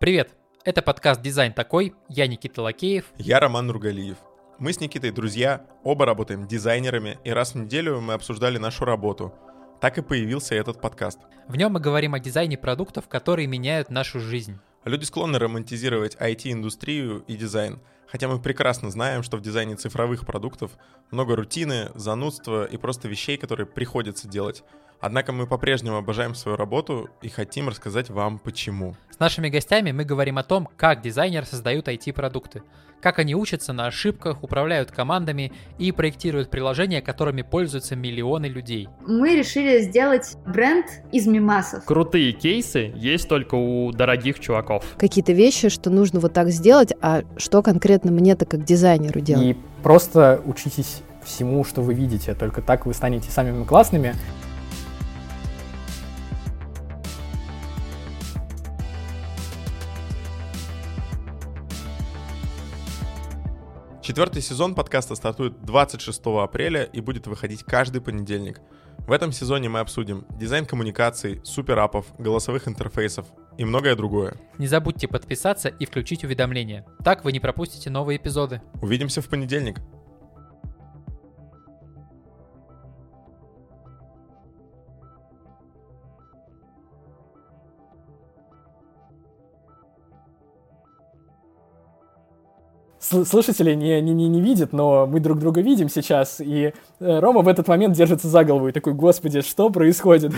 Привет! Это подкаст «Дизайн такой». Я Никита Лакеев. Я Роман Нургалиев. Мы с Никитой друзья, оба работаем дизайнерами, и раз в неделю мы обсуждали нашу работу. Так и появился этот подкаст. В нем мы говорим о дизайне продуктов, которые меняют нашу жизнь. Люди склонны романтизировать IT-индустрию и дизайн, хотя мы прекрасно знаем, что в дизайне цифровых продуктов много рутины, занудства и просто вещей, которые приходится делать. Однако мы по-прежнему обожаем свою работу и хотим рассказать вам почему. Нашими гостями мы говорим о том, как дизайнеры создают IT-продукты, как они учатся на ошибках, управляют командами и проектируют приложения, которыми пользуются миллионы людей. Мы решили сделать бренд из мимасов. Крутые кейсы есть только у дорогих чуваков. Какие-то вещи, что нужно вот так сделать, а что конкретно мне-то как дизайнеру делать? И просто учитесь всему, что вы видите, только так вы станете самыми классными. Четвертый сезон подкаста стартует 26 апреля и будет выходить каждый понедельник. В этом сезоне мы обсудим дизайн коммуникаций, суперапов, голосовых интерфейсов и многое другое. Не забудьте подписаться и включить уведомления. Так вы не пропустите новые эпизоды. Увидимся в понедельник. Слушатели не, не, не, не видят, но мы друг друга видим сейчас, и э, Рома в этот момент держится за голову и такой, господи, что происходит?